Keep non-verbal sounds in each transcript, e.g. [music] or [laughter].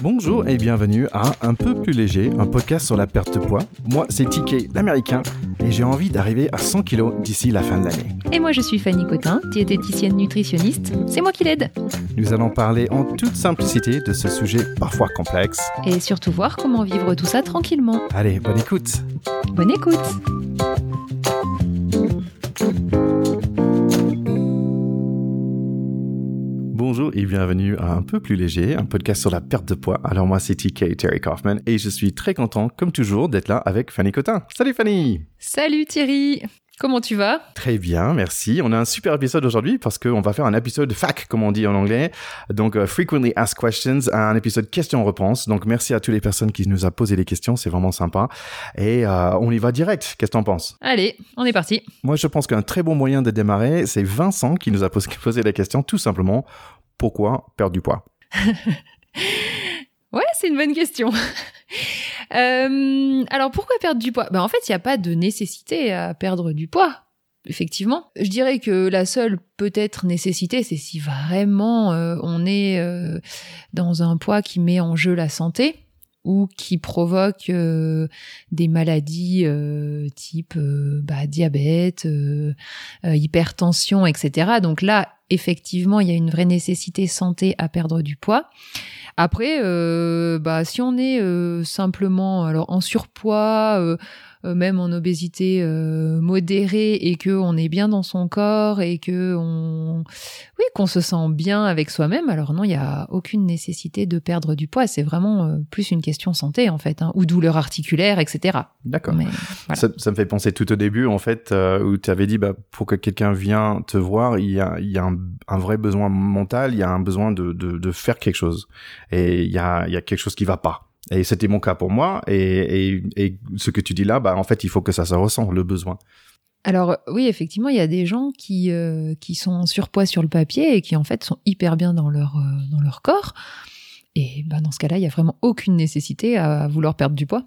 Bonjour et bienvenue à Un peu plus léger, un podcast sur la perte de poids. Moi, c'est TK, l'américain, et j'ai envie d'arriver à 100 kilos d'ici la fin de l'année. Et moi, je suis Fanny Cotin, diététicienne nutritionniste. C'est moi qui l'aide. Nous allons parler en toute simplicité de ce sujet parfois complexe. Et surtout voir comment vivre tout ça tranquillement. Allez, bonne écoute. Bonne écoute. Bonjour et bienvenue à Un peu plus léger, un podcast sur la perte de poids. Alors moi c'est TK Terry Kaufman et je suis très content comme toujours d'être là avec Fanny Cotin. Salut Fanny Salut Thierry Comment tu vas? Très bien, merci. On a un super épisode aujourd'hui parce qu'on va faire un épisode FAQ, comme on dit en anglais. Donc, euh, Frequently Asked Questions, un épisode questions-réponses. Donc, merci à toutes les personnes qui nous ont posé des questions, c'est vraiment sympa. Et euh, on y va direct. Qu'est-ce que t'en penses? Allez, on est parti. Moi, je pense qu'un très bon moyen de démarrer, c'est Vincent qui nous a posé [laughs] la question, tout simplement, pourquoi perdre du poids [laughs] Ouais, c'est une bonne question. [laughs] Euh, alors pourquoi perdre du poids? Ben, En fait, il n'y a pas de nécessité à perdre du poids. Effectivement, je dirais que la seule peut-être nécessité, c'est si vraiment euh, on est euh, dans un poids qui met en jeu la santé ou qui provoque des maladies type bah, diabète, hypertension, etc. Donc là, effectivement, il y a une vraie nécessité santé à perdre du poids. Après, euh, bah, si on est euh, simplement alors en surpoids, euh, euh, même en obésité euh, modérée et que on est bien dans son corps et que on oui qu'on se sent bien avec soi-même alors non il y a aucune nécessité de perdre du poids. C'est vraiment euh, plus une question santé en fait hein, ou douleur articulaire etc d'accord. Ça, ça, me fait penser tout au début en fait où tu avais dit bah, pour que quelqu'un vienne te voir il y a, il y a un, un, vrai besoin mental il y a un besoin de, de, de faire quelque chose. Et il y a, il y a quelque chose qui va pas et c'était mon cas pour moi. Et, et, ce que tu dis là, bah, en fait, il faut que ça se ressent, le besoin. Alors oui, effectivement, il y a des gens qui, euh, qui sont en surpoids sur le papier et qui en fait sont hyper bien dans leur, euh, dans leur corps. Et bah, dans ce cas-là, il n'y a vraiment aucune nécessité à vouloir perdre du poids.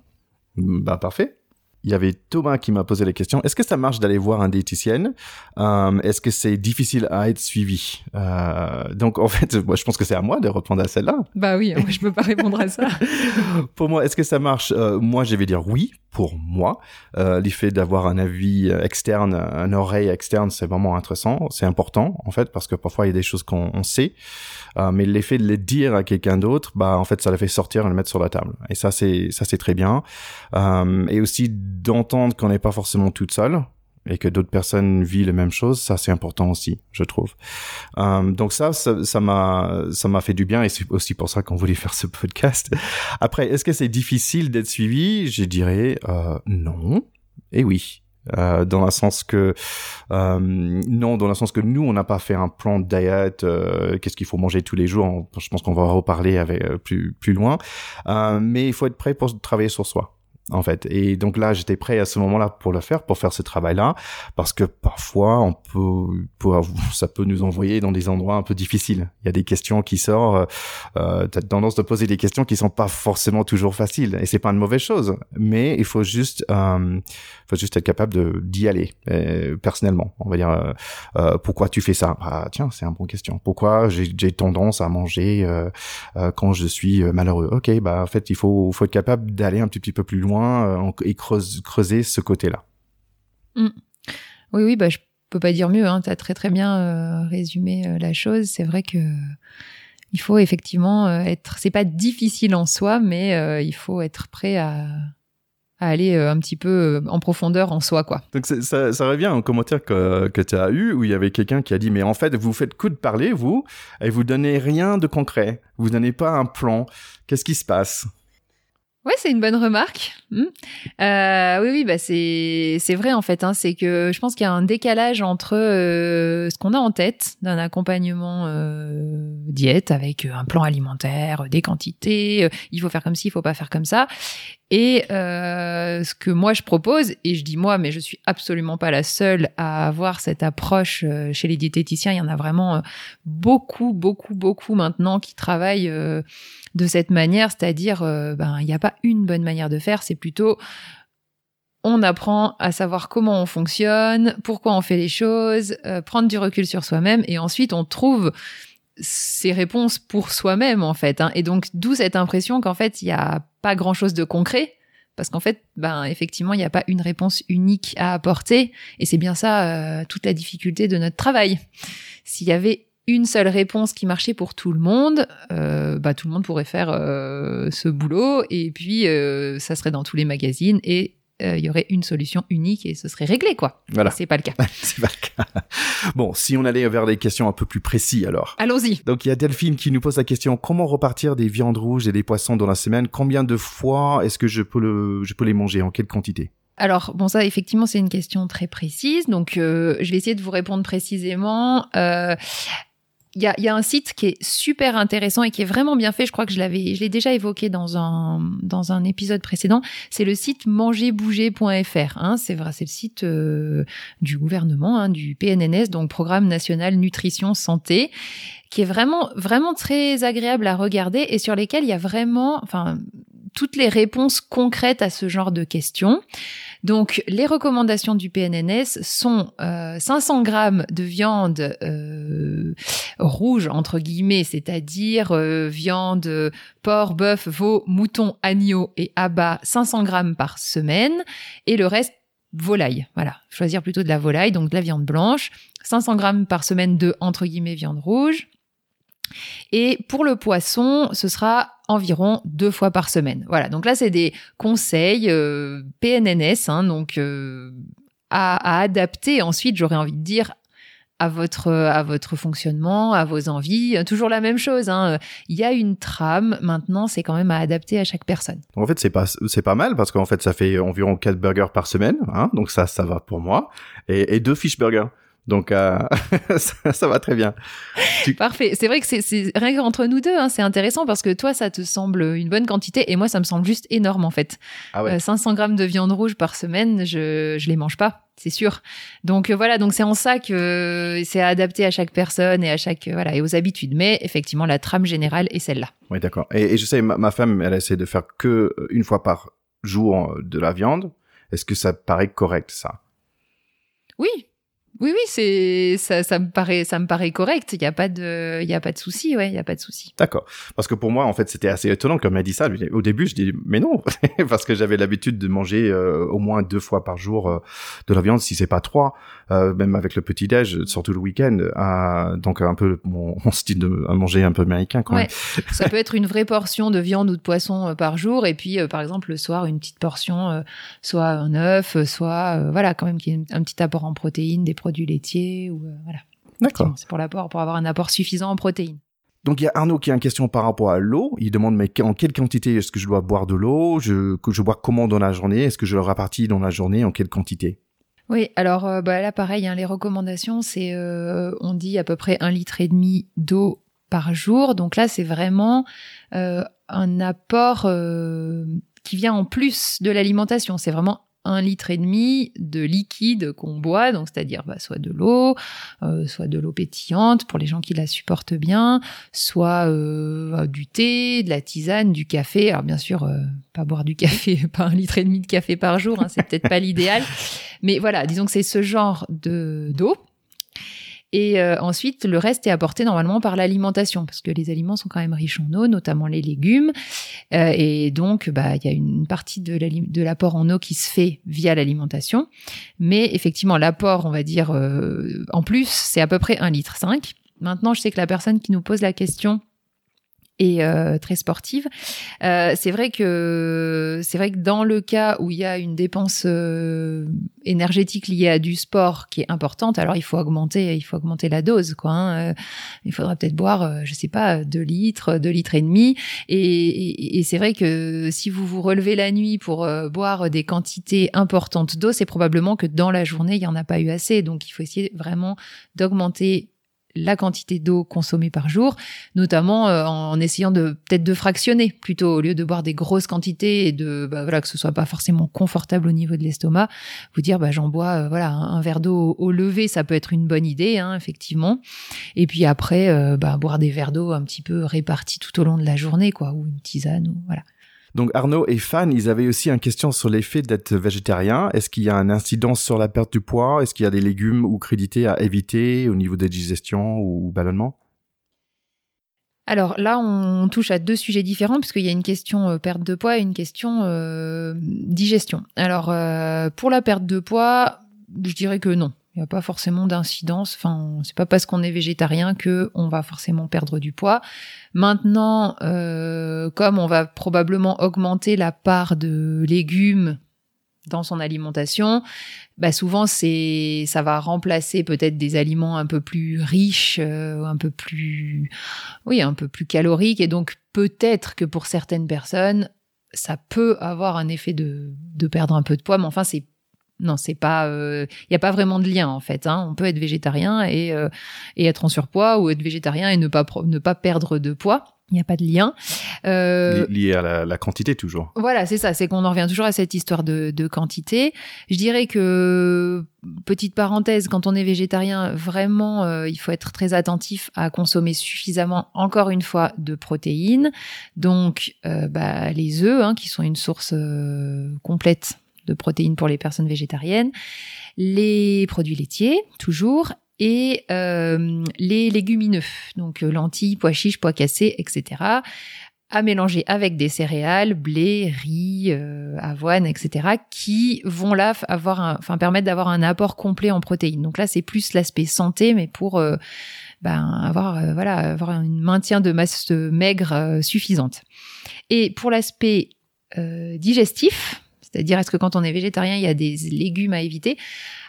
Bah parfait il y avait Thomas qui m'a posé la question. Est-ce que ça marche d'aller voir un diététicienne? Euh, Est-ce que c'est difficile à être suivi? Euh, Donc en fait, moi je pense que c'est à moi de répondre à celle-là. Bah oui, moi je peux pas répondre à ça. [laughs] pour moi, est-ce que ça marche? Euh, Moi, je vais dire oui. Pour moi, euh, l'effet d'avoir un avis externe, un oreille externe, c'est vraiment intéressant. C'est important en fait parce que parfois il y a des choses qu'on sait. Euh, mais l'effet de les dire à quelqu'un d'autre, bah en fait ça le fait sortir et le mettre sur la table. Et ça c'est ça c'est très bien. Euh, et aussi d'entendre qu'on n'est pas forcément toute seule et que d'autres personnes vivent les mêmes choses, ça c'est important aussi, je trouve. Euh, donc ça, ça m'a, ça m'a fait du bien et c'est aussi pour ça qu'on voulait faire ce podcast. Après, est-ce que c'est difficile d'être suivi? Je dirais euh, non et oui. Euh, dans le sens que euh, non, dans le sens que nous on n'a pas fait un plan de diet, euh, qu'est-ce qu'il faut manger tous les jours. Je pense qu'on va reparler avec euh, plus plus loin, mais il faut être prêt pour travailler sur soi en fait. Et donc là, j'étais prêt à ce moment-là pour le faire, pour faire ce travail-là, parce que parfois, on peut, [laughs] ça peut nous envoyer dans des endroits un peu difficiles. Il y a des questions qui sortent. Euh, tu as tendance de poser des questions qui sont pas forcément toujours faciles, et c'est pas une mauvaise chose. Mais il faut juste, euh, faut juste être capable de d'y aller euh, personnellement. On va dire, euh, euh, pourquoi tu fais ça? Ah tiens, c'est une bonne question. Pourquoi j'ai tendance à manger quand je suis malheureux? Ok, bah en fait, il faut, faut être capable d'aller un petit peu plus loin euh, et creuser ce côté-là. Mm. Oui, oui, bah, je peux pas dire mieux. Hein. Tu as très très bien euh, résumé euh, la chose. C'est vrai que il faut effectivement être. C'est pas difficile en soi, mais il faut être prêt à, aller un petit peu en profondeur en soi, quoi. Donc ça, ça, revient au commentaire que, que tu as eu où il y avait quelqu'un qui a dit mais en fait vous faites coup de parler vous et vous donnez rien de concret, vous donnez pas un plan. Qu'est-ce qui se passe? Ouais, c'est une bonne remarque. Hmm. Euh, oui, oui, bah c'est c'est vrai en fait. Hein, c'est que je pense qu'il y a un décalage entre euh, ce qu'on a en tête d'un accompagnement euh, diète avec un plan alimentaire, des quantités, euh, il faut faire comme ci, il faut pas faire comme ça, et euh, ce que moi je propose. Et je dis moi, mais je suis absolument pas la seule à avoir cette approche euh, chez les diététiciens. Il y en a vraiment beaucoup, beaucoup, beaucoup maintenant qui travaillent de cette manière, c'est-à-dire, euh, ben, il n'y a pas une bonne manière de faire, c'est plutôt on apprend à savoir comment on fonctionne, pourquoi on fait les choses, euh, prendre du recul sur soi-même, et ensuite on trouve ces réponses pour soi-même en fait. Hein. Et donc d'où cette impression qu'en fait il n'y a pas grand-chose de concret parce qu'en fait, ben effectivement, il n'y a pas une réponse unique à apporter, et c'est bien ça euh, toute la difficulté de notre travail. S'il y avait une seule réponse qui marchait pour tout le monde, euh, bah, tout le monde pourrait faire euh, ce boulot, et puis ça serait dans tous les magazines, et il y aurait une solution unique et ce serait réglé, quoi. Voilà. C'est pas le cas. [laughs] c'est pas le cas. Bon, si on allait vers des questions un peu plus précises, alors. Allons-y. Donc, il y a Delphine qui nous pose la question comment repartir des viandes rouges et des poissons dans la semaine? Combien de fois est-ce que je peux le, je peux les manger? En quelle quantité? Alors bon ça effectivement c'est une question très précise donc je vais essayer de vous répondre précisément. Euh, il y a, y a, un site qui est super intéressant et qui est vraiment bien fait. Je crois que je l'avais, je l'ai déjà évoqué dans un dans un épisode précédent. C'est le site mangerbouger.fr. Hein, c'est vrai, c'est le site euh, du gouvernement, hein, du PNNS, donc Programme National Nutrition Santé, qui est vraiment vraiment très agréable à regarder et sur lesquels il y a vraiment, enfin, toutes les réponses concrètes à ce genre de questions. Donc, les recommandations du PNNS sont euh, 500 grammes de viande euh, rouge, entre guillemets, c'est-à-dire euh, viande porc, bœuf, veau, mouton, agneau et abat, 500 grammes par semaine, et le reste volaille. Voilà, choisir plutôt de la volaille, donc de la viande blanche, 500 grammes par semaine de, entre guillemets, viande rouge. Et pour le poisson, ce sera environ deux fois par semaine. Voilà, donc là, c'est des conseils euh, PNNS, hein, donc euh, à, adapter ensuite, j'aurais envie de dire, à votre à votre fonctionnement, à vos envies. Toujours la même chose. Hein. Il y a une trame. Maintenant, c'est quand même à adapter à chaque personne. En fait, c'est pas pas mal parce qu'en fait, ça fait environ quatre burgers par semaine. Hein, donc ça, ça va pour moi. Et, et deux fish burgers. Donc euh, [laughs] ça, ça, va très bien. Parfait. C'est vrai que c'est rien qu'entre nous deux, hein, c'est intéressant parce que toi, ça te semble une bonne quantité et moi, ça me semble juste énorme en fait. Ah ouais. euh, 500 grammes de viande rouge par semaine, je je les mange pas, c'est sûr. Donc euh, voilà, donc c'est en ça que c'est adapté à chaque personne et à chaque voilà et aux habitudes. Mais effectivement, la trame générale est celle-là. Oui, d'accord. Et, et, je sais, ma, ma, femme, elle essaie de faire que une fois par jour de la viande. Est-ce que ça paraît correct ça? Oui, oui, oui, c'est ça, ça me paraît, ça me paraît correct. Il n'y a pas de, il y a pas de souci, ouais, il y a pas de souci. D'accord. Parce que pour moi, en fait, c'était assez étonnant quand m'a dit ça. Au début, je dis mais non, [laughs] parce que j'avais l'habitude de manger euh, au moins deux fois par jour euh, de la viande, si c'est pas trois, euh, même avec le petit déj, surtout le week-end. donc un peu mon, [laughs] mon, style de à manger un peu américain quand ouais. même. ça peut être une vraie portion de viande ou de poisson euh, par jour, et puis par exemple le soir une petite portion, euh, soit un œuf, soit voilà quand même qui est un petit apport en protéines, des produits laitiers ou euh, voilà. D'accord. C'est pour l'apport, pour avoir un apport suffisant en protéines. Donc il y a Arnaud qui a une question par rapport à l'eau. Il demande mais en quelle quantité est-ce que je dois boire de l'eau? Je, Que je bois comment dans la journée? Est-ce que je le répartis dans la journée En quelle quantité? Oui, alors euh, bah, là pareil, hein, les recommandations c'est euh, on dit à peu près un litre et demi d'eau par jour. Donc là c'est vraiment euh, un apport qui vient en plus de l'alimentation. C'est vraiment un litre et demi de liquide qu'on boit, donc c'est-à-dire bah, soit de l'eau, euh, soit de l'eau pétillante pour les gens qui la supportent bien, soit euh, du thé, de la tisane, du café. Alors bien sûr, euh, pas boire du café, [laughs] pas un litre et demi de café par jour, hein, c'est peut-être pas l'idéal, mais voilà, disons que c'est ce genre de d'eau. Et euh, ensuite, le reste est apporté normalement par l'alimentation, parce que les aliments sont quand même riches en eau, notamment les légumes. Euh, et donc, bah, il y a une partie de l'apport en eau qui se fait via l'alimentation. Mais effectivement, l'apport, on va dire, euh, en plus, c'est à peu près 1,5 litre. Maintenant, je sais que la personne qui nous pose la question et euh, très sportive. Euh, c'est vrai que c'est vrai que dans le cas où il y a une dépense euh, énergétique liée à du sport qui est importante, alors il faut augmenter, il faut augmenter la dose, quoi. Hein. Il faudra peut-être boire, je sais pas, 2 litres, 2 litres et demi. Et, et, et c'est vrai que si vous vous relevez la nuit pour boire des quantités importantes d'eau, c'est probablement que dans la journée il y en a pas eu assez. Donc il faut essayer vraiment d'augmenter la quantité d'eau consommée par jour, notamment euh, en essayant de peut-être de fractionner plutôt au lieu de boire des grosses quantités et de bah, voilà que ce soit pas forcément confortable au niveau de l'estomac. Vous dire bah j'en bois euh, voilà un, verre d'eau au, au, lever, ça peut être une bonne idée hein, effectivement. Et puis après euh, bah, boire des verres d'eau un petit peu répartis tout au long de la journée quoi ou une tisane ou voilà. Donc Arnaud et Fan, ils avaient aussi une question sur l'effet d'être végétarien. Est-ce qu'il y a une incidence sur la perte du poids? Est-ce qu'il y a des légumes ou crédités à éviter au niveau des digestions ou ballonnement? Alors là, on touche à deux sujets différents puisqu'il y a une question euh, perte de poids et une question euh, digestion. Alors euh, pour la perte de poids, je dirais que non. Il n'y a pas forcément d'incidence. Enfin, c'est pas parce qu'on est végétarien que on va forcément perdre du poids. Maintenant, comme on va probablement augmenter la part de légumes dans son alimentation, bah souvent c'est ça va remplacer peut-être des aliments un peu plus riches, euh, un peu plus oui, un peu plus caloriques et donc peut-être que pour certaines personnes ça peut avoir un effet de, de perdre un peu de poids, mais enfin c'est non, c'est pas, il euh, n'y a pas vraiment de lien en fait. Hein. On peut être végétarien et, euh, et être en surpoids ou être végétarien et ne pas ne pas perdre de poids. Il n'y a pas de lien. Euh, lié à la, quantité toujours. Voilà, c'est ça. C'est qu'on en revient toujours à cette histoire de, quantité. Je dirais que, petite parenthèse, quand on est végétarien, vraiment, euh, il faut être très attentif à consommer suffisamment, encore une fois, de protéines. Donc, euh, bah, les œufs, hein, qui sont une source complète de protéines pour les personnes végétariennes, les produits laitiers, toujours, et euh, les légumineux, donc euh, lentilles, pois chiches, pois cassés, etc. à mélanger avec des céréales, blé, riz, euh, avoine, etc. qui vont là avoir enfin permettre d'avoir un apport complet en protéines. Donc là, c'est plus l'aspect santé, mais pour ben, avoir voilà avoir un maintien de masse maigre suffisante. Et pour l'aspect digestif, c'est-à-dire est-ce que quand on est végétarien, il y a des légumes à éviter?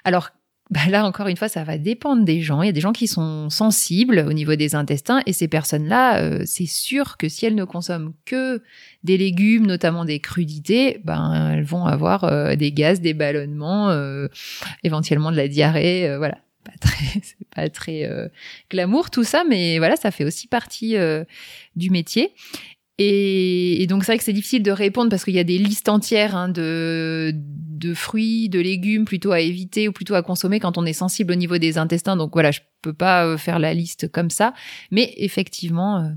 Alors bah là encore une fois, ça va dépendre des gens. Il y a des gens qui sont sensibles au niveau des intestins et ces personnes-là, euh, c'est sûr que si elles ne consomment que des légumes, notamment des crudités, ben elles vont avoir euh, des gaz, des ballonnements, euh, éventuellement de la diarrhée, voilà. Pas [laughs] c'est pas très glamour tout ça, mais voilà, ça fait aussi partie du métier. Et, donc c'est vrai que c'est difficile de répondre parce qu'il y a des listes entières hein, de, de fruits, de légumes plutôt à éviter ou plutôt à consommer quand on est sensible au niveau des intestins. Donc voilà, je peux pas euh, faire la liste comme ça, mais effectivement, euh,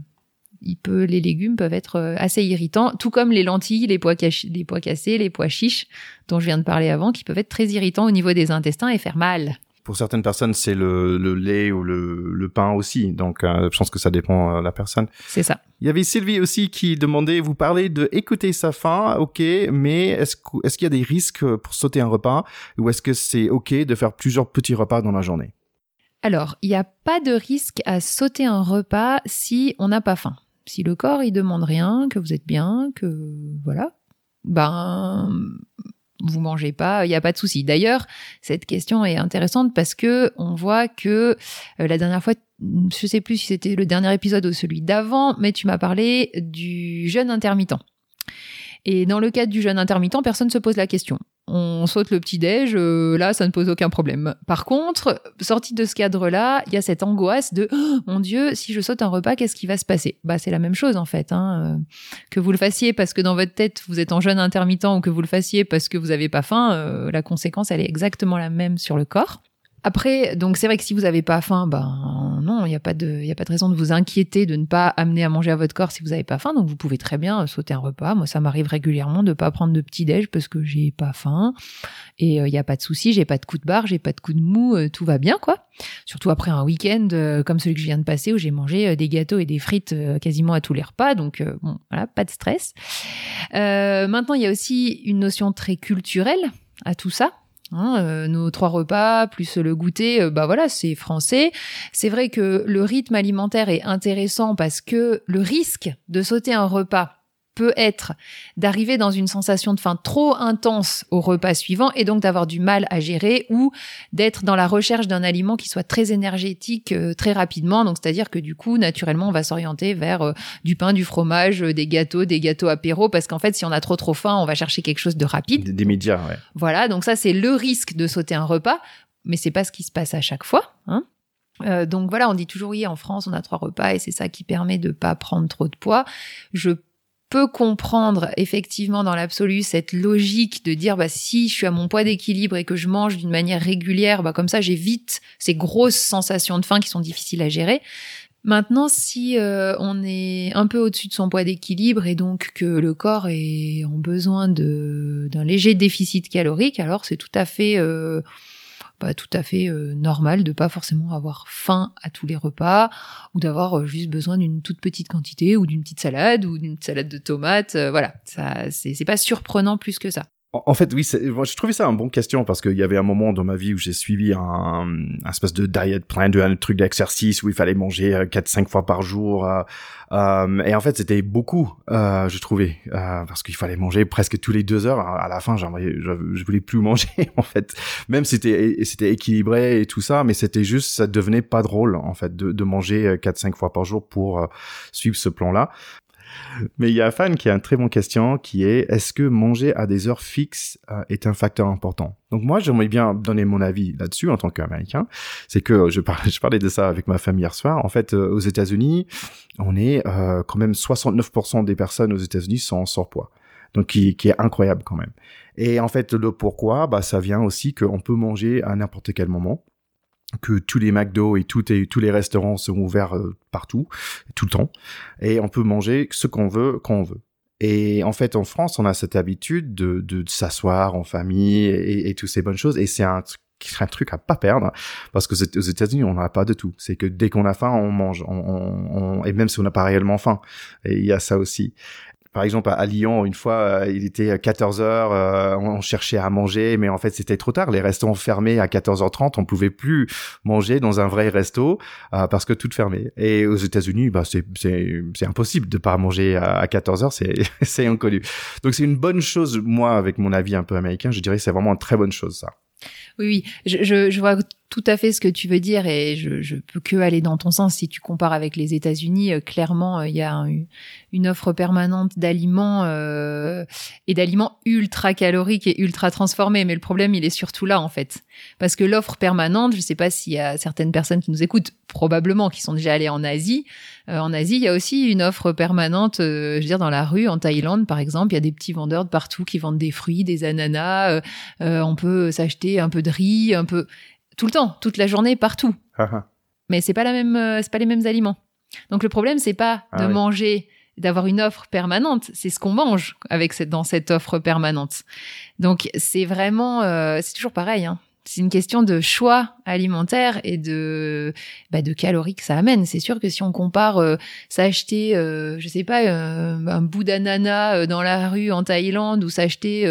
il peut, les légumes peuvent être euh, assez irritants, tout comme les lentilles, les les pois cassés, les pois chiches dont je viens de parler avant, qui peuvent être très irritants au niveau des intestins et faire mal pour certaines personnes, c'est le, le, lait ou le, le pain aussi. Donc, euh, je pense que ça dépend de la personne. C'est ça. Il y avait Sylvie aussi qui demandait, vous parlez de écouter sa faim, ok, mais est-ce est-ce qu'il y a des risques pour sauter un repas ou est-ce que c'est ok de faire plusieurs petits repas dans la journée? Alors, il n'y a pas de risque à sauter un repas si on n'a pas faim. Si le corps il demande rien, que vous êtes bien, que voilà, ben vous mangez pas, il n'y a pas de souci. D'ailleurs, cette question est intéressante parce que on voit que euh, la dernière fois, je sais plus si c'était le dernier épisode ou celui d'avant, mais tu m'as parlé du jeûne intermittent. Et dans le cadre du jeûne intermittent, personne ne se pose la question on saute le petit-déj, euh, là, ça ne pose aucun problème. Par contre, sorti de ce cadre-là, il y a cette angoisse de oh, mon Dieu, si je saute un repas, qu'est-ce qui va se passer? Bah, c'est la même chose en fait. Hein. Euh, que vous le fassiez parce que dans votre tête vous êtes en jeûne intermittent ou que vous le fassiez parce que vous n'avez pas faim, euh, la conséquence elle est exactement la même sur le corps. Après, donc c'est vrai que si vous n'avez pas faim, ben non, il n'y a pas de, il a pas de raison de vous inquiéter de ne pas amener à manger à votre corps si vous n'avez pas faim. Donc vous pouvez très bien sauter un repas. Moi, ça m'arrive régulièrement de pas prendre de petit déj parce que j'ai pas faim et il euh, n'y a pas de souci, j'ai pas de coup de barre, j'ai pas de coup de mou, euh, tout va bien quoi. Surtout après un week-end euh, comme celui que je viens de passer où j'ai mangé des gâteaux et des frites quasiment à tous les repas. Donc bon, voilà, pas de stress. maintenant, il y a aussi une notion très culturelle à tout ça Hein, euh, nos trois repas plus le goûter, euh, bah voilà, c'est français. C'est vrai que le rythme alimentaire est intéressant parce que le risque de sauter un repas peut être d'arriver dans une sensation de faim trop intense au repas suivant et donc d'avoir du mal à gérer ou d'être dans la recherche d'un aliment qui soit très énergétique euh, très rapidement. Donc c'est-à-dire que du coup, naturellement, on va s'orienter vers euh, du pain, du fromage, euh, des gâteaux, des gâteaux apéro parce qu'en fait, si on a trop trop faim, on va chercher quelque chose de rapide. Des médias, ouais. Voilà, donc ça c'est le risque de sauter un repas, mais c'est pas ce qui se passe à chaque fois. Hein donc voilà, on dit toujours oui, en France, on a trois repas et c'est ça qui permet de pas prendre trop de poids. Je peut comprendre effectivement dans l'absolu cette logique de dire bah si je suis à mon poids d'équilibre et que je mange d'une manière régulière, bah comme ça j'évite ces grosses sensations de faim qui sont difficiles à gérer. Maintenant, si euh, on est un peu au-dessus de son poids d'équilibre et donc que le corps est en besoin d'un léger déficit calorique, alors c'est tout à fait euh, bah, tout à fait euh, normal de pas forcément avoir faim à tous les repas ou d'avoir euh, juste besoin d'une toute petite quantité ou d'une petite salade ou d'une salade de tomates. Euh, voilà, ça c'est pas surprenant plus que ça. En fait, oui, je trouvais ça un bon question parce qu'il y avait un moment dans ma vie où j'ai suivi un, un, espèce de diet plan, de un truc d'exercice où il fallait manger 4-5 fois par jour. Euh, et en fait, c'était beaucoup, euh, je trouvais, euh, parce qu'il fallait manger presque tous les deux heures. À la fin, je, je voulais plus [laughs] manger en fait, même c'était c'était équilibré et tout ça, mais c'était juste, ça devenait pas drôle en fait de, de manger 4-5 fois par jour pour suivre ce plan-là. Mais il y a un fan qui a une très bonne question qui est est-ce que manger à des heures fixes euh, est un facteur important? Donc moi, j'aimerais bien donner mon avis là-dessus en tant qu'Américain. C'est que je parlais, [laughs] je parlais de ça avec ma famille hier soir. En fait, euh, aux États-Unis, on est euh, quand même 69% des personnes aux États-Unis sont en surpoids. Donc qui, qui est incroyable quand même. Et en fait, le pourquoi, bah ça vient aussi qu'on peut manger à n'importe quel moment que tous les McDo et, tout, tous les restaurants sont ouverts euh, partout, tout le temps, et on peut manger ce qu'on veut quand on veut. Et en fait, en France, on a cette habitude de, de, s'asseoir en famille et, et toutes ces bonnes choses, et c'est un un truc à pas perdre parce que aux États-Unis on n'a pas de tout. C'est que dès qu'on a faim on mange. On, on, et même si on n'a pas réellement faim. Et il y a ça aussi par exemple, à Lyon, une fois, euh, il était 14 heures, euh, on cherchait à manger, mais en fait, c'était trop tard. Les restaurants fermés à 14h30, on pouvait plus manger dans un vrai resto euh, parce que tout fermé. Et aux États-Unis, bah, c'est impossible de pas manger à, 14 heures, c'est [laughs] c'est inconnu. Donc c'est une bonne chose. Moi, avec mon avis un peu américain, je dirais que c'est vraiment une très bonne chose ça. Oui, oui, je, je, je, vois tout à fait ce que tu veux dire et je, je peux que aller dans ton sens. Si tu compares avec les États-Unis, euh, clairement, euh, il y a une offre permanente d'aliments euh, et d'aliments ultra caloriques et ultra transformés. Mais le problème, il est surtout là en fait, parce que l'offre permanente, je ne sais pas s'il y a certaines personnes qui nous écoutent, probablement, qui sont déjà allées en Asie. en Asie, il y a aussi une offre permanente. je veux dire, dans la rue, en Thaïlande, par exemple, il y a des petits vendeurs de partout qui vendent des fruits, des ananas. on peut s'acheter un peu de riz, un peu tout le temps, toute la journée, partout. Ah, ah. Mais c'est pas la même, euh, c'est pas les mêmes aliments. Donc le problème, c'est pas ah de manger, d'avoir une offre permanente, c'est ce qu'on mange avec cette, dans cette offre permanente. Donc c'est vraiment, euh, c'est toujours pareil. Hein c'est une question de choix alimentaire et de bah, de calories que ça amène. C'est sûr que si on compare euh, s'acheter, euh, je sais pas, euh, un bout d'ananas euh, dans la rue en Thaïlande ou s'acheter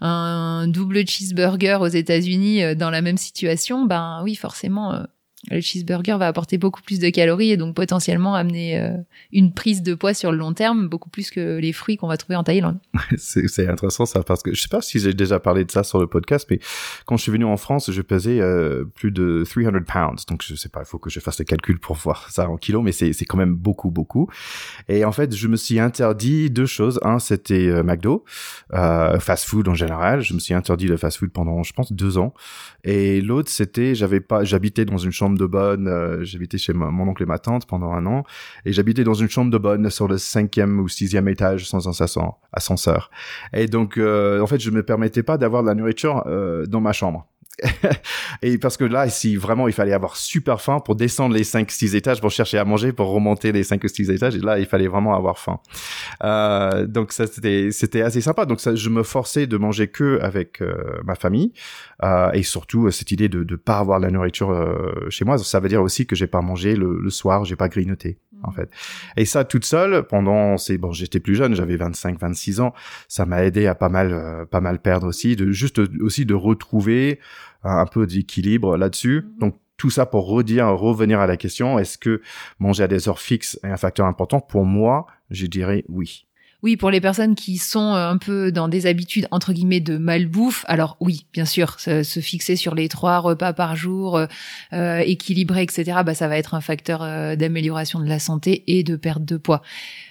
un double cheeseburger aux États-Unis dans la même situation, ben oui, forcément, le cheeseburger va apporter beaucoup plus de calories et donc potentiellement amener euh, une prise de poids sur le long terme, beaucoup plus que les fruits qu'on va trouver en Thaïlande. [laughs] c'est intéressant ça parce que je sais pas si j'ai déjà parlé de ça sur le podcast, mais quand je suis venu en France, je pesais euh, plus de 300 pounds. Donc je sais pas, il faut que je fasse le calcul pour voir ça en kilos, mais c'est quand même beaucoup, beaucoup. Et en fait, je me suis interdit deux choses. Un, c'était euh, McDo, fast food en général. Je me suis interdit le fast food pendant, je pense, deux ans. Et l'autre, c'était, j'avais pas, j'habitais dans une chambre de bonne. Euh, j'habitais chez mon oncle et ma tante pendant un an, et j'habitais dans une chambre de bonne sur le cinquième ou sixième étage sans ascenseur. Et donc, euh, en fait, je me permettais pas d'avoir de la nourriture euh, dans ma chambre. [laughs] et parce que là, si vraiment il fallait avoir super faim pour descendre les 5 6 étages pour chercher à manger pour remonter les 5 ou 6 étages et là, il fallait vraiment avoir faim. Euh, donc ça c'était c'était assez sympa. Donc ça je me forçais de manger que avec euh, ma famille euh, et surtout cette idée de de pas avoir la nourriture euh, chez moi, ça veut dire aussi que j'ai pas mangé le, le soir, j'ai pas grignoté en fait. Et ça toute seule pendant c'est bon, j'étais plus jeune, j'avais 25 26 ans, ça m'a aidé à pas mal euh, pas mal perdre aussi de juste aussi de retrouver un peu d'équilibre là-dessus. Mhm. Donc tout ça pour redire, revenir à la question, est-ce que manger à des heures fixes est un facteur important? Pour moi, je dirais oui. Oui, pour les personnes qui sont euh, un peu dans des habitudes entre guillemets de malbouffe, alors oui, bien sûr, se, fixer sur les trois repas par jour, euh, euh équilibré, etc. Bah, ça va être un facteur euh, d'amélioration de la santé et de perte de poids.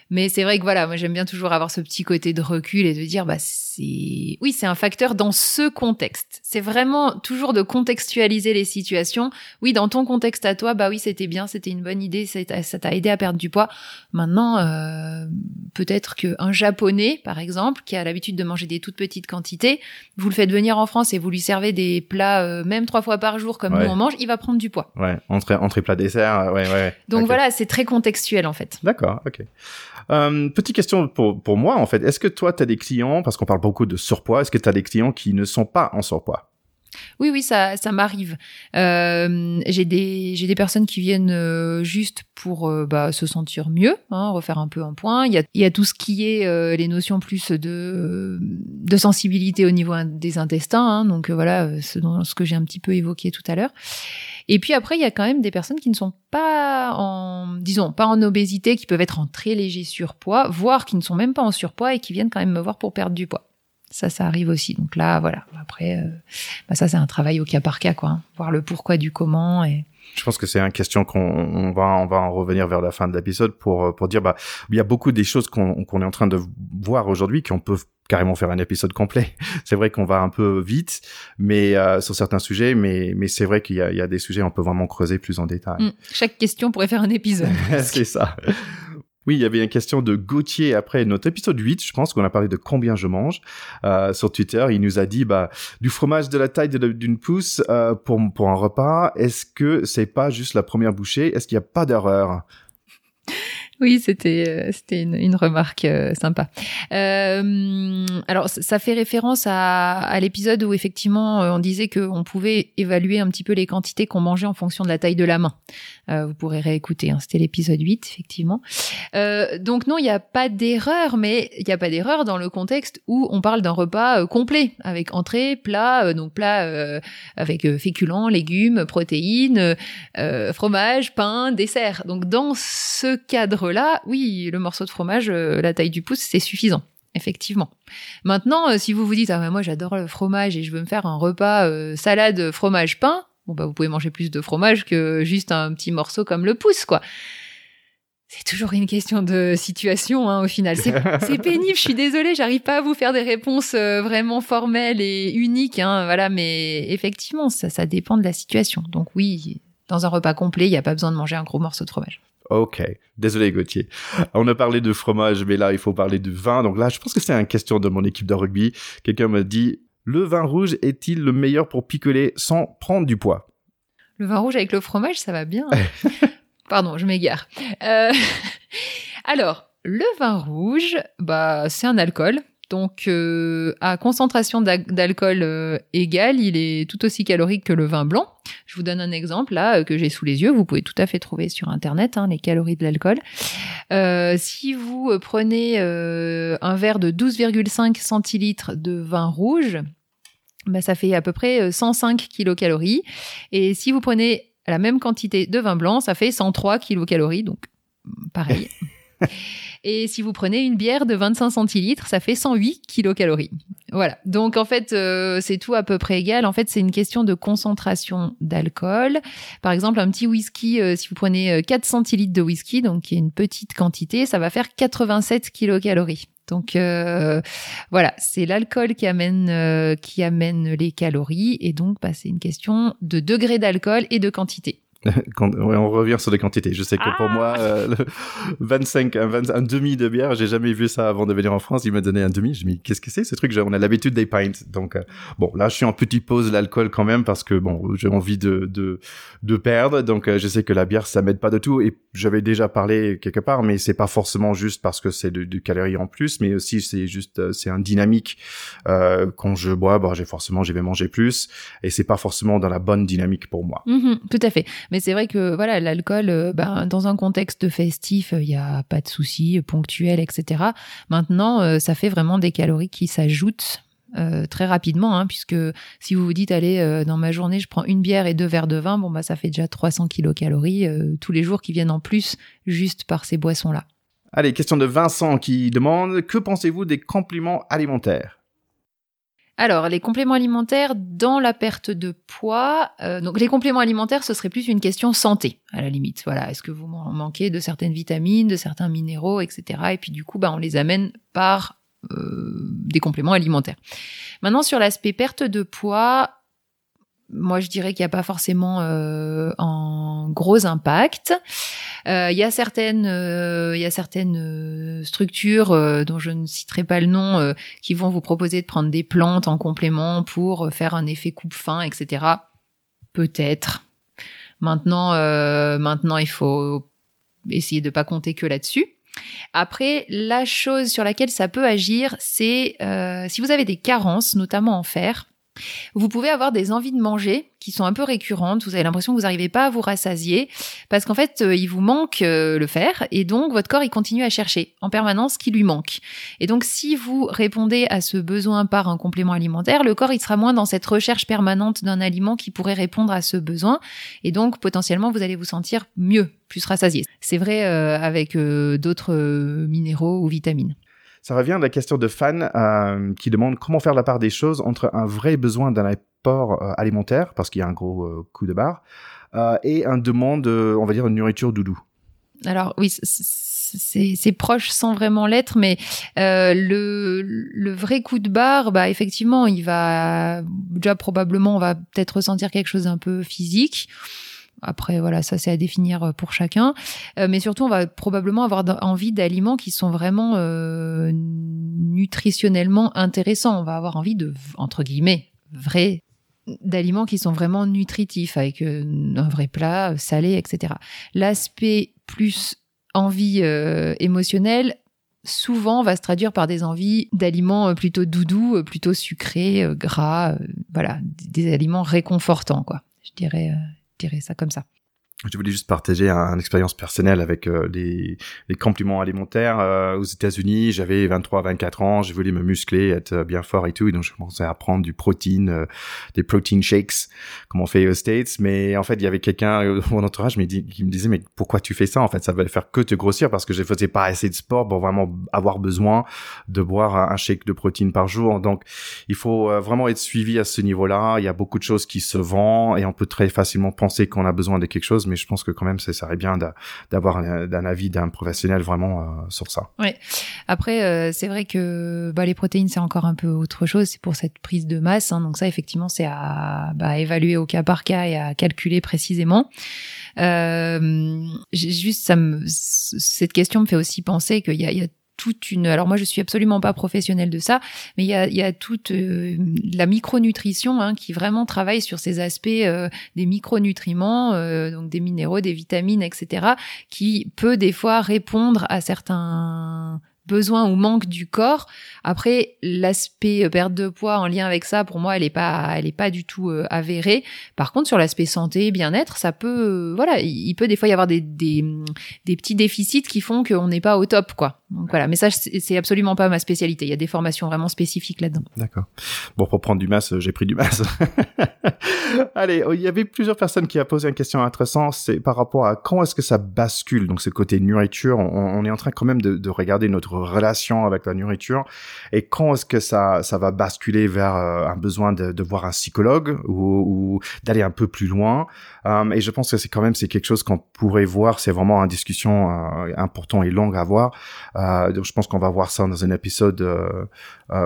Mais c'est vrai que voilà, moi j'aime bien toujours avoir ce petit côté de recul et de dire bah c'est oui, c'est un facteur dans ce contexte. C'est vraiment toujours de contextualiser les situations. Oui, dans ton contexte à toi, bah oui, c'était bien, c'était une bonne idée, ça t'a aidé à perdre du poids. Maintenant, euh, peut-être qu'un japonais, par exemple, qui a l'habitude de manger des toutes petites quantités, vous le faites venir en France et vous lui servez des plats euh, même trois fois par jour comme nous on mange, il va prendre du poids. Ouais, entrée, entrée plat dessert, ouais, ouais. Donc voilà, c'est très contextuel en fait. D'accord, ok. Euh, petite question pour, pour moi, en fait. Est-ce que toi, tu as des clients, parce qu'on parle beaucoup de surpoids, est-ce que tu as des clients qui ne sont pas en surpoids? Oui, oui, ça, ça m'arrive. Euh, j'ai des, j'ai des personnes qui viennent euh, juste pour euh, bah, se sentir mieux, hein, refaire un peu un point. Il y a, il y a tout ce qui est euh, les notions plus de, de sensibilité au niveau des intestins. Hein, donc voilà, ce, ce que j'ai un petit peu évoqué tout à l'heure. Et puis après, il y a quand même des personnes qui ne sont pas en, disons, pas en obésité, qui peuvent être en très léger surpoids, voire qui ne sont même pas en surpoids et qui viennent quand même me voir pour perdre du poids. Ça, ça arrive aussi. Donc là, voilà. Après, euh, bah ça, c'est un travail au cas par cas, quoi. Hein. Voir le pourquoi du comment et. Je pense que c'est une question qu'on va on va en revenir vers la fin de l'épisode pour pour dire bah il y a beaucoup des choses qu'on qu'on est en train de voir aujourd'hui qu'on peut carrément faire un épisode complet. [laughs] C'est vrai qu'on va un peu vite, mais euh, sur certains sujets, mais mais c'est vrai qu'il y y a des sujets on peut vraiment creuser plus en détail. Mmh. Chaque question pourrait faire un épisode. [laughs] c'est ça. Oui, il y avait une question de Gauthier après notre épisode 8, je pense qu'on a parlé de combien je mange euh, sur Twitter. Il nous a dit bah du fromage de la taille d'une pouce euh, pour pour un repas. Est-ce que c'est pas juste la première bouchée? Est-ce qu'il n'y a pas d'erreur? Oui, c'était euh, c'était une, une, remarque euh, sympa. Euh, alors, ça fait référence à, à l'épisode où effectivement on disait qu'on pouvait évaluer un petit peu les quantités qu'on mangeait en fonction de la taille de la main. vous pourrez réécouter, hein, c'était l'épisode 8, effectivement. donc non, il n'y a pas d'erreur, mais il n'y a pas d'erreur dans le contexte où on parle d'un repas complet, avec entrée, plat, donc plat avec féculents, légumes, protéines, fromage, pain, dessert. Donc dans ce cadre là oui, le morceau de fromage, euh, la taille du pouce, c'est suffisant. Effectivement. Maintenant, euh, si vous vous dites ah moi j'adore le fromage et je veux me faire un repas euh, salade fromage pain, bon bah vous pouvez manger plus de fromage que juste un petit morceau comme le pouce quoi. C'est toujours une question de situation hein, au final. C'est [laughs] pénible, je suis désolée, j'arrive pas à vous faire des réponses vraiment formelles et uniques, hein, voilà. Mais effectivement, ça, ça dépend de la situation. Donc oui, dans un repas complet, il n'y a pas besoin de manger un gros morceau de fromage. Ok, désolé Gauthier. On a parlé de fromage, mais là il faut parler de vin. Donc là, je pense que c'est une question de mon équipe de rugby. Quelqu'un m'a dit le vin rouge est-il le meilleur pour picoler sans prendre du poids? Le vin rouge avec le fromage, ça va bien. [laughs] Pardon, je m'égare. Euh... [laughs] Alors, le vin rouge, bah c'est un alcool. Donc, euh, à concentration d'alcool euh, égale, il est tout aussi calorique que le vin blanc. Je vous donne un exemple là euh, que j'ai sous les yeux. Vous pouvez tout à fait trouver sur internet hein, les calories de l'alcool. si vous prenez un verre de 12,5 centilitres de vin rouge, bah, ça fait à peu près 105 kilocalories. Et si vous prenez la même quantité de vin blanc, ça fait 103 kilocalories. Donc, pareil. [laughs] [laughs] Et si vous prenez une bière de 25 centilitres, ça fait 108 kilocalories. Voilà. Donc en fait, euh, c'est tout à peu près égal. En fait, c'est une question de concentration d'alcool. Par exemple, un petit whisky, euh, si vous prenez 4 euh, centilitres de whisky, donc qui est une petite quantité, ça va faire 87 kilocalories. Donc voilà, c'est l'alcool qui amène qui amène les calories et donc bah, c'est une question de degré d'alcool et de quantité. [laughs] Quand, on revient sur les quantités. Je sais que pour moi, 25, ah [laughs] un, demi de bière, j'ai jamais vu ça avant de venir en France. Il m'a donné un demi. Je me dis, qu'est-ce que c'est ce truc? On a l'habitude des pints. Donc, euh, bon, là, je suis en petite pause l'alcool quand même parce que, bon, j'ai envie de, de, de perdre. Donc, euh, je sais que la bière, ça m'aide pas de tout. Et j'avais déjà parlé quelque part, mais c'est pas forcément juste parce que c'est du, calories en plus, mais aussi c'est juste, euh, c'est un dynamique. quand je bois, bah, j'ai forcément, je vais manger plus. Et c'est pas forcément dans la bonne dynamique pour moi. Mm-hmm, tout à fait. Mais c'est vrai que voilà, l'alcool, euh, ben, dans un contexte festif, il n'y a pas de souci, ponctuel, etc. Maintenant, euh, ça fait vraiment des calories qui s'ajoutent euh, très rapidement, hein, puisque si vous vous dites, allez, dans ma journée, je prends une bière et deux verres de vin, bah, ça fait déjà 300 kilocalories tous les jours qui viennent en plus juste par ces boissons-là. Allez, question de Vincent qui demande, que pensez-vous des compliments alimentaires? Alors, les compléments alimentaires dans la perte de poids. Euh, donc, les compléments alimentaires, ce serait plus une question santé, à la limite. Voilà, est-ce que vous manquez de certaines vitamines, de certains minéraux, etc. Et puis, du coup, bah, on les amène par euh, des compléments alimentaires. Maintenant, sur l'aspect perte de poids, moi je dirais qu'il n'y a pas forcément euh, un gros impact. Euh, il y a certaines, euh, il y a certaines structures dont je ne citerai pas le nom qui vont vous proposer de prendre des plantes en complément pour faire un effet coupe-fin, etc. Peut-être. Maintenant, maintenant il faut essayer de pas compter que là-dessus. Après, la chose sur laquelle ça peut agir, c'est si vous avez des carences, notamment en fer Vous pouvez avoir des envies de manger qui sont un peu récurrentes. Vous avez l'impression que vous n'arrivez pas à vous rassasier parce qu'en fait, euh, il vous manque euh, le fer et donc votre corps il continue à chercher en permanence ce qui lui manque. Et donc, si vous répondez à ce besoin par un complément alimentaire, le corps il sera moins dans cette recherche permanente d'un aliment qui pourrait répondre à ce besoin et donc potentiellement vous allez vous sentir mieux, plus rassasié. C'est vrai euh, avec d'autres minéraux ou vitamines. Ça revient à la question de fan euh, qui demande comment faire la part des choses entre un vrai besoin d'un apport euh, alimentaire, parce qu'il y a un gros euh, coup de barre, et un demande, on va dire, une nourriture doudou. Alors oui, c'est proche sans vraiment l'être, mais le, le vrai coup de barre, bah effectivement, il va déjà probablement, on va peut-être ressentir quelque chose d'un peu physique. Après, voilà, ça c'est à définir euh, pour chacun. Euh, mais surtout, on va probablement avoir envie d'aliments qui sont vraiment euh, nutritionnellement intéressants. On va avoir envie de, entre guillemets, vrais d'aliments qui sont vraiment nutritifs, avec un vrai plat, salé, etc. L'aspect plus envie émotionnelle, souvent va se traduire par des envies d'aliments plutôt doudous, plutôt sucrés, gras, voilà, des aliments réconfortants, quoi. Je dirais, dirais ça comme ça. Je voulais juste partager une expérience personnelle avec euh, les, les, compliments alimentaires euh, aux États-Unis. J'avais 23, 24 ans, je voulais me muscler, être euh, bien fort et tout, et donc je commençais à prendre du protéine, des protein shakes, comme on fait aux States. Mais en fait, il y avait quelqu'un mon entourage qui me disait mais pourquoi tu fais ça En fait, ça va faire que te grossir parce que je faisais pas assez de sport pour vraiment avoir besoin de boire un shake de protéines par jour. Donc, il faut vraiment être suivi à ce niveau-là. Il y a beaucoup de choses qui se vendent et on peut très facilement penser qu'on a besoin de quelque chose, mais je pense que quand même, ça serait bien d'avoir un, avis d'un professionnel vraiment euh, sur ça. Oui. Après, euh, c'est vrai que bah, les protéines, c'est encore un peu autre chose. C'est pour cette prise de masse. Hein. donc ça, effectivement, c'est à bah, évaluer au cas par cas et à calculer précisément. Euh, juste, cette question me fait aussi penser qu'il y a toute une. Alors moi, je suis absolument pas professionnelle de ça, mais il y a, toute euh, la micronutrition hein, qui vraiment travaille sur ces aspects euh, des micronutriments, euh, donc des minéraux, des vitamines, etc., qui peut des fois répondre à certains besoin ou manque du corps. Après, l'aspect perte de poids en lien avec ça, pour moi, elle est pas, elle est pas du tout euh, avérée. Par contre, sur l'aspect santé, bien-être, ça peut, voilà, il peut des fois y avoir des, des, des petits déficits qui font qu'on n'est pas au top, quoi. Donc voilà, mais ça, c'est absolument pas ma spécialité. Il y a des formations vraiment spécifiques là-dedans. D'accord. Bon, pour prendre du masse, j'ai pris du masse. [laughs] Allez, il y avait plusieurs personnes qui a posé une question intéressante, c'est par rapport à quand est-ce que ça bascule, donc ce côté nourriture, on, on est en train quand même de, de regarder notre relation avec la nourriture et quand est-ce que ça ça va basculer vers euh, un besoin de, de, voir un psychologue ou, ou d'aller un peu plus loin? Euh, et je pense que c'est quand même c'est quelque chose qu'on pourrait voir c'est vraiment une discussion euh, importante et longue à avoir donc je pense qu'on va voir ça dans un épisode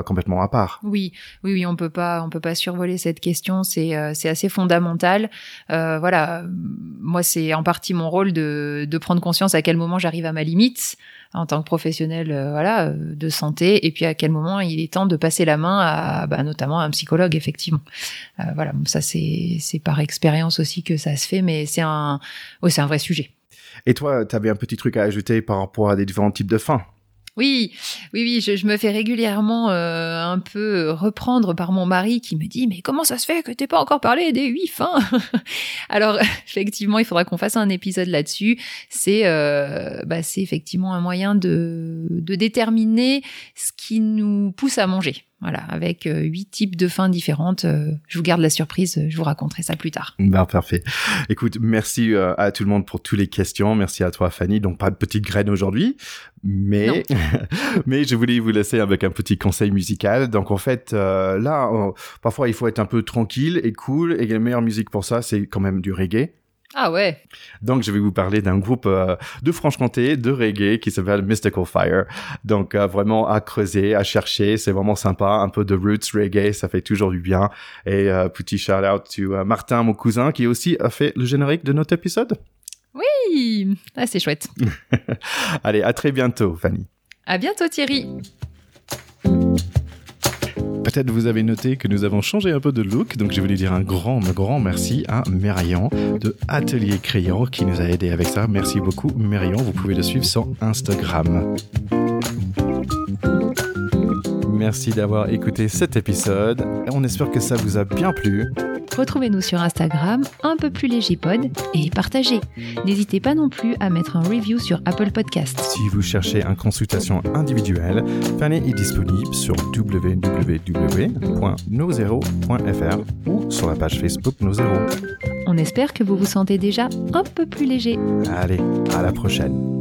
complètement à part. Oui oui oui on peut pas on peut pas survoler cette question. C'est c'est assez fondamental. Voilà moi c'est en partie mon rôle de de prendre conscience à quel moment j'arrive à ma limite en tant que professionnel euh, voilà euh, de santé et puis à quel moment il est temps de passer la main à bah, notamment un psychologue effectivement. Euh, voilà ça c'est c'est par expérience aussi que ça se fait mais c'est un c'est un vrai sujet et toi tu avais un petit truc à ajouter par rapport à des différents types de faim? Oui, oui, oui, je, me fais régulièrement euh, un peu reprendre par mon mari qui me dit mais comment ça se fait que t'es pas encore parlé des huit fins? [laughs] Alors [laughs] effectivement, il faudra qu'on fasse un épisode là-dessus. C'est, euh, bah, c'est effectivement un moyen de, de déterminer ce qui nous pousse à manger. Voilà, avec euh, huit types de fins différentes. Euh, je vous garde la surprise, je vous raconterai ça plus tard. Ben, parfait. Écoute, merci euh, à tout le monde pour toutes les questions. Merci à toi, Fanny. Donc, pas de petite graine aujourd'hui, mais, [laughs] mais je voulais vous laisser avec un petit conseil musical. Donc, en fait, là, parfois, il faut être un peu tranquille et cool. Et la meilleure musique pour ça, c'est quand même du reggae. Ah ouais. Donc je vais vous parler d'un groupe euh, de Franche-Comté de reggae qui s'appelle Mystical Fire. Donc euh, vraiment à creuser, à chercher, c'est vraiment sympa, un peu de roots reggae, ça fait toujours du bien. Et euh, petit shout out to Martin, mon cousin, qui aussi a fait le générique de notre épisode. Oui, ah, c'est chouette. [laughs] Allez, à très bientôt, Fanny. À bientôt, Thierry. Peut-être vous avez noté que nous avons changé un peu de look, donc je voulais dire un grand, grand merci à Mérian de Atelier Crayon qui nous a aidé avec ça. Merci beaucoup Mérian, vous pouvez le suivre sur Instagram. Merci d'avoir écouté cet épisode. On espère que ça vous a bien plu. Retrouvez-nous sur Instagram, un peu plus léger pod, et partagez. N'hésitez pas non plus à mettre un review sur Apple Podcast. Si vous cherchez une consultation individuelle, Fanny est disponible sur www.nozero.fr ou sur la page Facebook Nozero. On espère que vous vous sentez déjà un peu plus léger. Allez, à la prochaine.